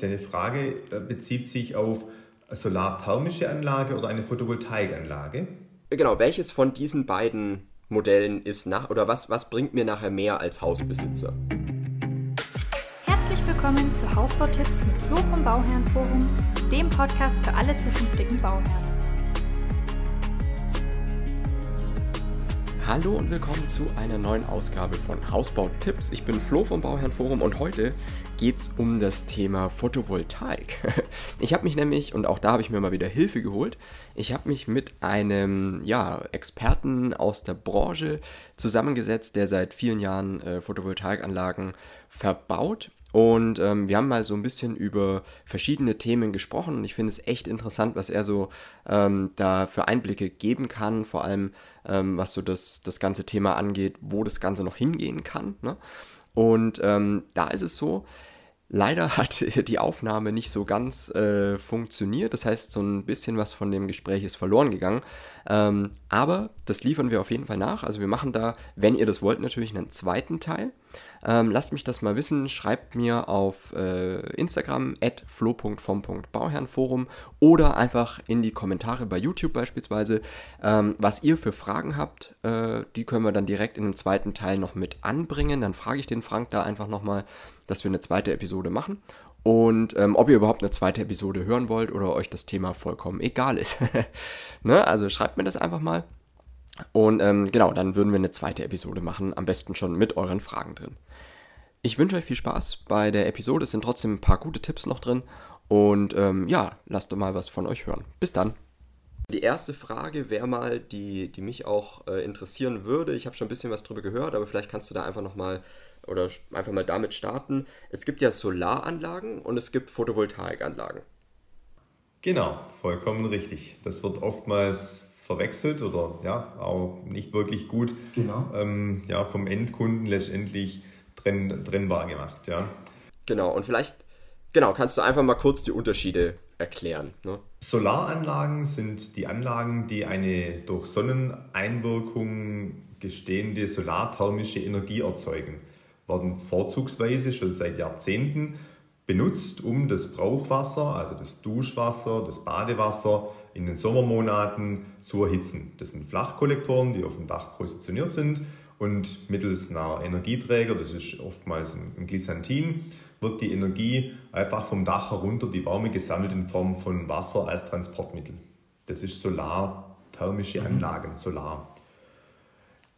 Deine Frage äh, bezieht sich auf eine solarthermische Anlage oder eine Photovoltaikanlage? Genau, welches von diesen beiden Modellen ist nach oder was, was bringt mir nachher mehr als Hausbesitzer? Herzlich willkommen zu Hausbautipps mit Flo vom Bauherrenforum, dem Podcast für alle zukünftigen Bauherren. Hallo und willkommen zu einer neuen Ausgabe von Hausbautipps. Ich bin Flo vom Bauherrenforum und heute geht es um das Thema Photovoltaik. Ich habe mich nämlich, und auch da habe ich mir mal wieder Hilfe geholt, ich habe mich mit einem ja, Experten aus der Branche zusammengesetzt, der seit vielen Jahren äh, Photovoltaikanlagen verbaut und ähm, wir haben mal so ein bisschen über verschiedene Themen gesprochen und ich finde es echt interessant, was er so ähm, da für Einblicke geben kann, vor allem ähm, was so das, das ganze Thema angeht, wo das Ganze noch hingehen kann. Ne? Und ähm, da ist es so, Leider hat die Aufnahme nicht so ganz äh, funktioniert. Das heißt, so ein bisschen was von dem Gespräch ist verloren gegangen. Ähm, aber das liefern wir auf jeden Fall nach. Also wir machen da, wenn ihr das wollt, natürlich einen zweiten Teil. Ähm, lasst mich das mal wissen. Schreibt mir auf äh, Instagram at flo.vom.bauherrenforum oder einfach in die Kommentare bei YouTube beispielsweise, ähm, was ihr für Fragen habt. Äh, die können wir dann direkt in dem zweiten Teil noch mit anbringen. Dann frage ich den Frank da einfach nochmal, dass wir eine zweite Episode machen. Und ähm, ob ihr überhaupt eine zweite Episode hören wollt oder euch das Thema vollkommen egal ist. ne? Also schreibt mir das einfach mal. Und ähm, genau, dann würden wir eine zweite Episode machen, am besten schon mit euren Fragen drin. Ich wünsche euch viel Spaß bei der Episode. Es sind trotzdem ein paar gute Tipps noch drin. Und ähm, ja, lasst doch mal was von euch hören. Bis dann. Die erste Frage wäre mal, die, die mich auch äh, interessieren würde. Ich habe schon ein bisschen was drüber gehört, aber vielleicht kannst du da einfach nochmal oder einfach mal damit starten. Es gibt ja Solaranlagen und es gibt Photovoltaikanlagen. Genau, vollkommen richtig. Das wird oftmals verwechselt oder ja, auch nicht wirklich gut genau. ähm, ja, vom Endkunden letztendlich trenn, trennbar gemacht. Ja. Genau, und vielleicht genau, kannst du einfach mal kurz die Unterschiede erklären. Ne? Solaranlagen sind die Anlagen, die eine durch Sonneneinwirkung gestehende solarthermische Energie erzeugen. Werden vorzugsweise schon seit Jahrzehnten benutzt, um das Brauchwasser, also das Duschwasser, das Badewasser in den Sommermonaten zu erhitzen. Das sind Flachkollektoren, die auf dem Dach positioniert sind und mittels einer Energieträger, das ist oftmals ein Glysantin, wird die Energie einfach vom Dach herunter, die Wärme gesammelt in Form von Wasser als Transportmittel. Das ist Solar, thermische mhm. Anlagen, Solar.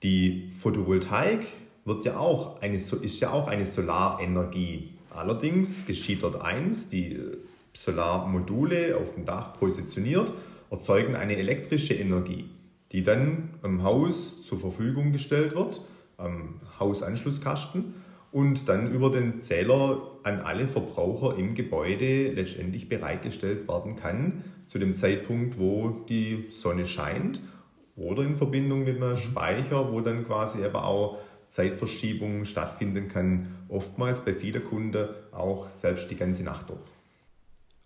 Die Photovoltaik wird ja auch eine, ist ja auch eine Solarenergie. Allerdings geschieht dort eins, die Solarmodule auf dem Dach positioniert, erzeugen eine elektrische Energie die dann im Haus zur Verfügung gestellt wird, am Hausanschlusskasten und dann über den Zähler an alle Verbraucher im Gebäude letztendlich bereitgestellt werden kann, zu dem Zeitpunkt, wo die Sonne scheint oder in Verbindung mit einem Speicher, wo dann quasi aber auch Zeitverschiebung stattfinden kann, oftmals bei vielen Kunden auch selbst die ganze Nacht durch.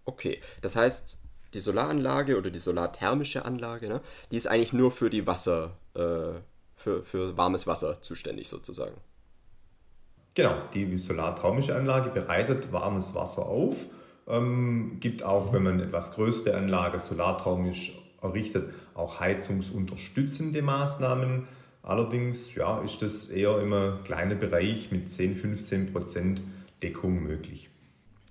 Okay, das heißt, die Solaranlage oder die solarthermische Anlage, ne, die ist eigentlich nur für die Wasser, äh, für, für warmes Wasser zuständig sozusagen. Genau, die solarthermische Anlage bereitet warmes Wasser auf, ähm, gibt auch, wenn man etwas größere Anlage solarthermisch errichtet, auch heizungsunterstützende Maßnahmen. Allerdings ja, ist das eher im kleinen Bereich mit 10-15 Prozent Deckung möglich.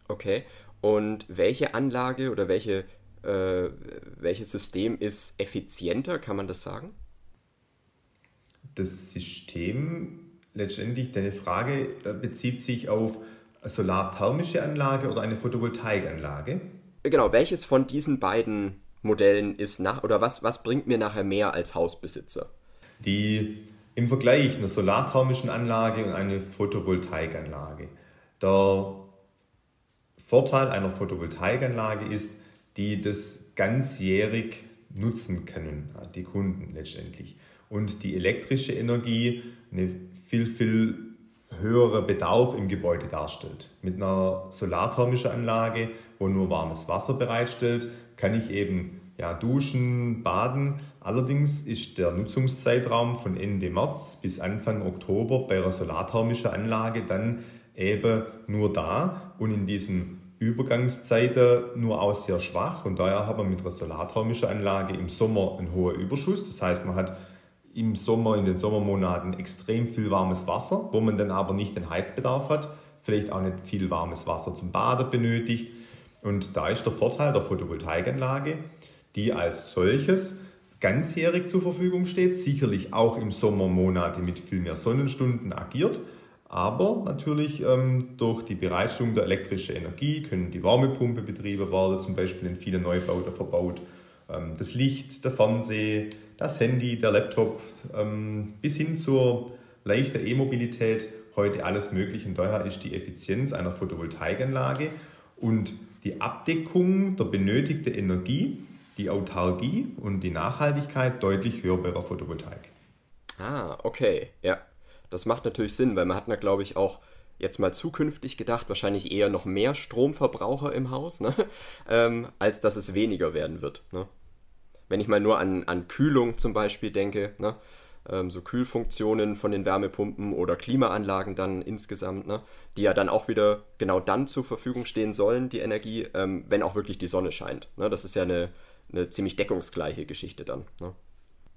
Okay, und welche Anlage oder welche äh, welches System ist effizienter, kann man das sagen? Das System, letztendlich deine Frage äh, bezieht sich auf eine solarthermische Anlage oder eine Photovoltaikanlage. Genau, welches von diesen beiden Modellen ist nach oder was, was bringt mir nachher mehr als Hausbesitzer? Die im Vergleich einer solarthermischen Anlage und eine Photovoltaikanlage. Der Vorteil einer Photovoltaikanlage ist, die das ganzjährig nutzen können, die Kunden letztendlich. Und die elektrische Energie eine viel, viel höherer Bedarf im Gebäude darstellt. Mit einer solarthermischen Anlage, wo nur warmes Wasser bereitstellt, kann ich eben ja, duschen, baden. Allerdings ist der Nutzungszeitraum von Ende März bis Anfang Oktober bei einer solarthermischen Anlage dann eben nur da und in diesem Übergangszeiten nur auch sehr schwach und daher haben wir mit einer solarthermischen Anlage im Sommer einen hohen Überschuss. Das heißt, man hat im Sommer, in den Sommermonaten extrem viel warmes Wasser, wo man dann aber nicht den Heizbedarf hat, vielleicht auch nicht viel warmes Wasser zum Baden benötigt. Und da ist der Vorteil der Photovoltaikanlage, die als solches ganzjährig zur Verfügung steht, sicherlich auch im Sommermonate mit viel mehr Sonnenstunden agiert, aber natürlich ähm, durch die Bereitstellung der elektrischen Energie können die Wärmepumpe betrieben werden, zum Beispiel in vielen Neubauten verbaut. Ähm, das Licht, der Fernseher, das Handy, der Laptop, ähm, bis hin zur leichten E-Mobilität, heute alles möglich. Und daher ist die Effizienz einer Photovoltaikanlage und die Abdeckung der benötigten Energie, die Autarkie und die Nachhaltigkeit deutlich höher bei der Photovoltaik. Ah, okay, ja. Das macht natürlich Sinn, weil man hat, glaube ich, auch jetzt mal zukünftig gedacht, wahrscheinlich eher noch mehr Stromverbraucher im Haus, ne? ähm, als dass es weniger werden wird. Ne? Wenn ich mal nur an, an Kühlung zum Beispiel denke, ne? ähm, so Kühlfunktionen von den Wärmepumpen oder Klimaanlagen dann insgesamt, ne? die ja dann auch wieder genau dann zur Verfügung stehen sollen, die Energie, ähm, wenn auch wirklich die Sonne scheint. Ne? Das ist ja eine, eine ziemlich deckungsgleiche Geschichte dann. Ne?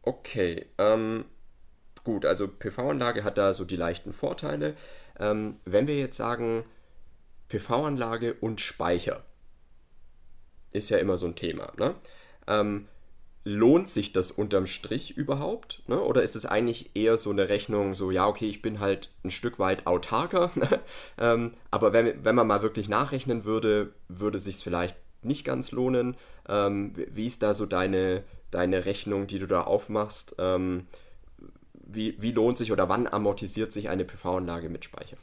Okay, ähm, Gut, also PV-Anlage hat da so die leichten Vorteile. Ähm, wenn wir jetzt sagen, PV-Anlage und Speicher, ist ja immer so ein Thema. Ne? Ähm, lohnt sich das unterm Strich überhaupt? Ne? Oder ist es eigentlich eher so eine Rechnung, so, ja, okay, ich bin halt ein Stück weit autarker, ähm, aber wenn, wenn man mal wirklich nachrechnen würde, würde sich vielleicht nicht ganz lohnen. Ähm, wie ist da so deine, deine Rechnung, die du da aufmachst? Ähm, wie, wie lohnt sich oder wann amortisiert sich eine PV-Anlage mit Speicher?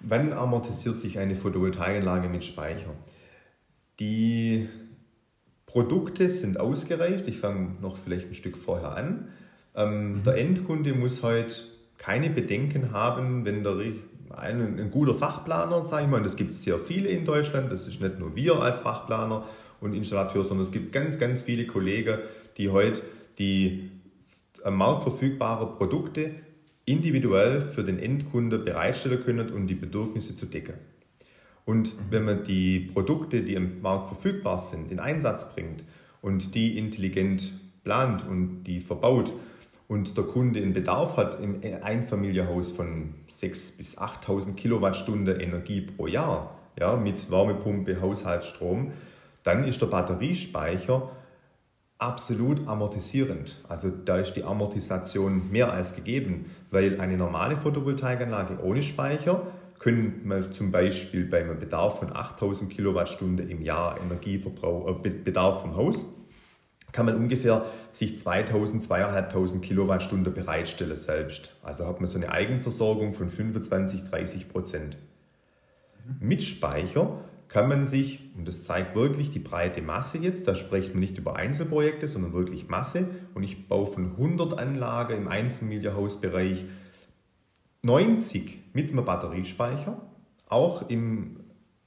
Wann amortisiert sich eine Photovoltaikanlage mit Speicher? Die Produkte sind ausgereift. Ich fange noch vielleicht ein Stück vorher an. Ähm, mhm. Der Endkunde muss heute keine Bedenken haben, wenn der ein, ein guter Fachplaner, sage ich mal, und es gibt sehr viele in Deutschland, das ist nicht nur wir als Fachplaner und Installateur, sondern es gibt ganz, ganz viele Kollegen, die heute die am Markt verfügbare Produkte individuell für den Endkunde bereitstellen können, um die Bedürfnisse zu decken. Und mhm. wenn man die Produkte, die am Markt verfügbar sind, in Einsatz bringt und die intelligent plant und die verbaut und der Kunde einen Bedarf hat im Einfamilienhaus von 6.000 bis 8.000 Kilowattstunden Energie pro Jahr, ja, mit Wärmepumpe, Haushaltsstrom, dann ist der Batteriespeicher absolut amortisierend. Also da ist die Amortisation mehr als gegeben, weil eine normale Photovoltaikanlage ohne Speicher können wir zum Beispiel bei einem Bedarf von 8000 Kilowattstunden im Jahr Energieverbrauch, äh, Bedarf vom Haus, kann man ungefähr sich 2000, 2500 Kilowattstunden bereitstellen selbst. Also hat man so eine Eigenversorgung von 25, 30 Prozent. Mit Speicher kann man sich, und das zeigt wirklich die breite Masse jetzt, da spricht man nicht über Einzelprojekte, sondern wirklich Masse, und ich baue von 100 Anlagen im Einfamilienhausbereich 90 mit einem Batteriespeicher, auch im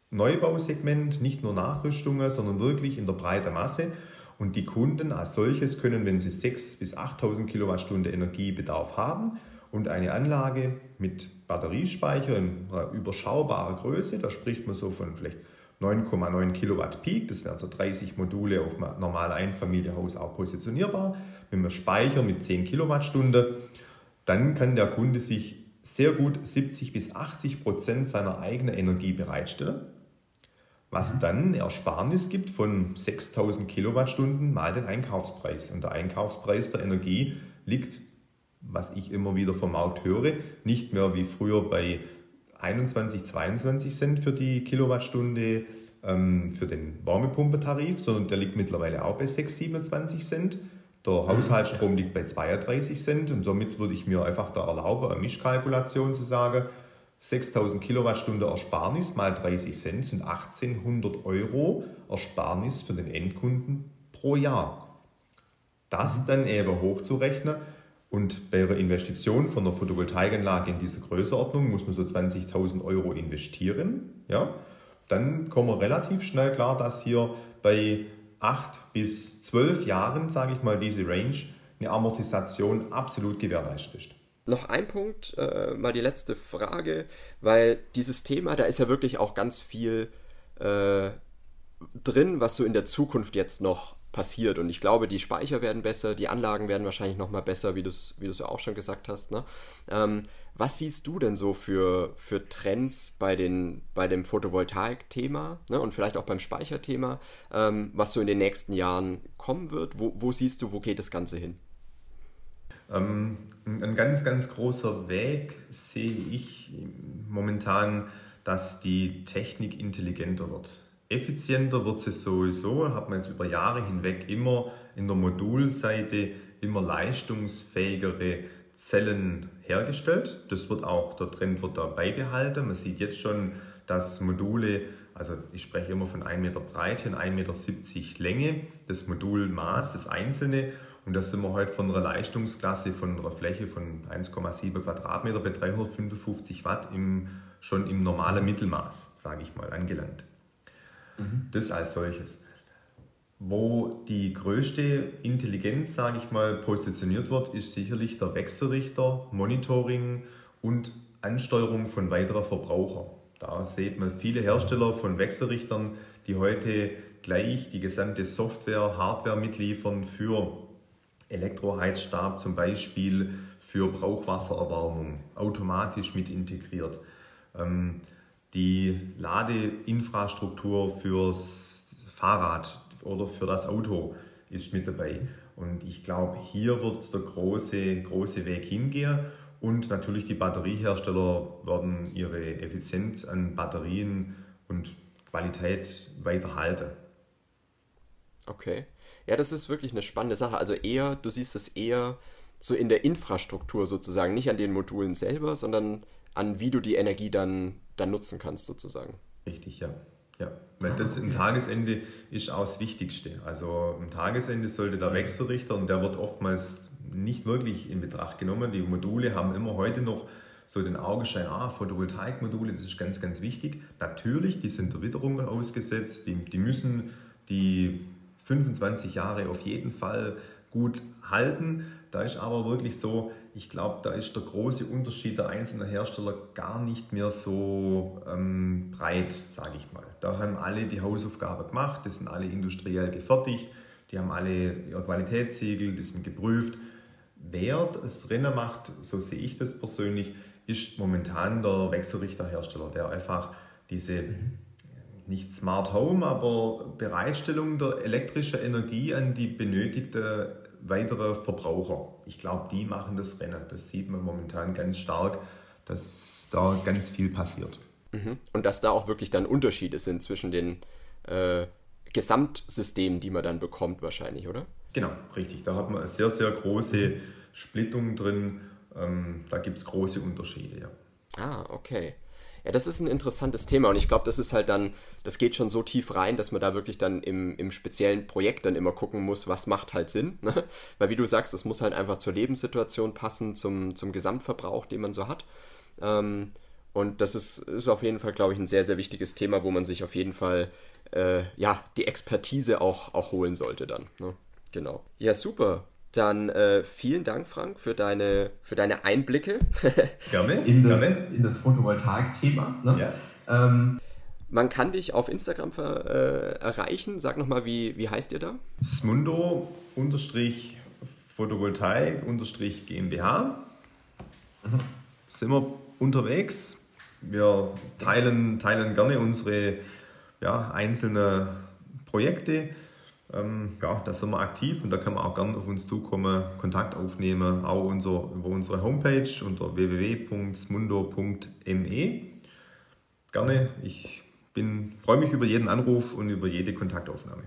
Neubausegment, nicht nur Nachrüstungen, sondern wirklich in der breiten Masse. Und die Kunden als solches können, wenn sie 6.000 bis 8.000 Kilowattstunden Energiebedarf haben und eine Anlage mit Batteriespeicher in einer überschaubaren Größe, da spricht man so von vielleicht 9,9 Kilowatt Peak, das wären so 30 Module auf einem normalen Einfamilienhaus auch positionierbar, mit einem Speicher mit 10 Kilowattstunden, dann kann der Kunde sich sehr gut 70 bis 80 Prozent seiner eigenen Energie bereitstellen, was mhm. dann Ersparnis gibt von 6000 Kilowattstunden mal den Einkaufspreis. Und der Einkaufspreis der Energie liegt, was ich immer wieder vom Markt höre, nicht mehr wie früher bei 21, 22 Cent für die Kilowattstunde ähm, für den Wärmepumpentarif, sondern der liegt mittlerweile auch bei 6, 27 Cent. Der mhm. Haushaltsstrom liegt bei 32 Cent und somit würde ich mir einfach da erlauben, eine Mischkalkulation zu sagen, 6000 Kilowattstunden Ersparnis mal 30 Cent sind 1800 Euro Ersparnis für den Endkunden pro Jahr. Das mhm. dann eben hochzurechnen, und bei einer Investition von einer Photovoltaikanlage in dieser Größenordnung muss man so 20.000 Euro investieren. Ja? Dann kommen wir relativ schnell klar, dass hier bei 8 bis 12 Jahren, sage ich mal, diese Range, eine Amortisation absolut gewährleistet ist. Noch ein Punkt, äh, mal die letzte Frage, weil dieses Thema, da ist ja wirklich auch ganz viel äh, drin, was so in der Zukunft jetzt noch passiert. Und ich glaube, die Speicher werden besser, die Anlagen werden wahrscheinlich nochmal besser, wie du es wie ja auch schon gesagt hast. Ne? Ähm, was siehst du denn so für, für Trends bei, den, bei dem Photovoltaik-Thema ne? und vielleicht auch beim Speicherthema, ähm, was so in den nächsten Jahren kommen wird? Wo, wo siehst du, wo geht das Ganze hin? Ähm, ein ganz, ganz großer Weg sehe ich momentan, dass die Technik intelligenter wird. Effizienter wird sie sowieso, hat man jetzt über Jahre hinweg immer in der Modulseite immer leistungsfähigere Zellen hergestellt. Das wird auch, der Trend wird da beibehalten. Man sieht jetzt schon, dass Module, also ich spreche immer von 1 Meter Breite und 1,70 Meter Länge, das Modulmaß, das einzelne. Und da sind wir heute von einer Leistungsklasse von einer Fläche von 1,7 Quadratmeter bei 355 Watt im, schon im normalen Mittelmaß, sage ich mal, angelangt. Mhm. Das als solches. Wo die größte Intelligenz, sage ich mal, positioniert wird, ist sicherlich der Wechselrichter, Monitoring und Ansteuerung von weiterer Verbraucher. Da sieht man viele Hersteller von Wechselrichtern, die heute gleich die gesamte Software, Hardware mitliefern für Elektroheizstab zum Beispiel, für Brauchwassererwärmung, automatisch mit integriert. Ähm, die Ladeinfrastruktur fürs Fahrrad oder für das Auto ist mit dabei. Und ich glaube, hier wird der große, große Weg hingehen. Und natürlich die Batteriehersteller werden ihre Effizienz an Batterien und Qualität weiter halten. Okay. Ja, das ist wirklich eine spannende Sache. Also eher, du siehst es eher so in der Infrastruktur sozusagen, nicht an den Modulen selber, sondern an wie du die Energie dann, dann nutzen kannst sozusagen. Richtig, ja. Ja, weil das im Tagesende ist auch das Wichtigste. Also im Tagesende sollte der Wechselrichter, und der wird oftmals nicht wirklich in Betracht genommen, die Module haben immer heute noch so den Augenschein, ah, Photovoltaikmodule, das ist ganz, ganz wichtig. Natürlich, die sind der Witterung ausgesetzt, die, die müssen die 25 Jahre auf jeden Fall gut halten. Da ist aber wirklich so, ich glaube, da ist der große Unterschied der einzelnen Hersteller gar nicht mehr so ähm, breit, sage ich mal. Da haben alle die Hausaufgabe gemacht, die sind alle industriell gefertigt, die haben alle ihr Qualitätssiegel, die sind geprüft. Wer das Rennen macht, so sehe ich das persönlich, ist momentan der Wechselrichterhersteller, der einfach diese nicht Smart Home, aber Bereitstellung der elektrischen Energie an die benötigte weitere Verbraucher. Ich glaube, die machen das Rennen. Das sieht man momentan ganz stark, dass da ganz viel passiert. Mhm. Und dass da auch wirklich dann Unterschiede sind zwischen den äh, Gesamtsystemen, die man dann bekommt, wahrscheinlich, oder? Genau, richtig. Da hat man eine sehr, sehr große Splittung drin. Ähm, da gibt es große Unterschiede, ja. Ah, okay. Ja, das ist ein interessantes Thema und ich glaube, das ist halt dann, das geht schon so tief rein, dass man da wirklich dann im, im speziellen Projekt dann immer gucken muss, was macht halt Sinn. Ne? Weil wie du sagst, es muss halt einfach zur Lebenssituation passen, zum, zum Gesamtverbrauch, den man so hat. Ähm, und das ist, ist auf jeden Fall, glaube ich, ein sehr, sehr wichtiges Thema, wo man sich auf jeden Fall äh, ja, die Expertise auch, auch holen sollte dann. Ne? Genau. Ja, super. Dann äh, vielen Dank, Frank, für deine, für deine Einblicke. Gerne. In das, in das Photovoltaik-Thema. Ne? Ja. Ähm, man kann dich auf Instagram ver, äh, erreichen. Sag nochmal, wie, wie heißt ihr da? Smundo Photovoltaik GmbH. Mhm. Sind wir unterwegs. Wir teilen, teilen gerne unsere ja, einzelnen Projekte. Ähm, ja, da sind wir aktiv und da kann man auch gerne auf uns zukommen, Kontakt aufnehmen, auch unser, über unsere Homepage unter www.smundo.me. Gerne, ich freue mich über jeden Anruf und über jede Kontaktaufnahme.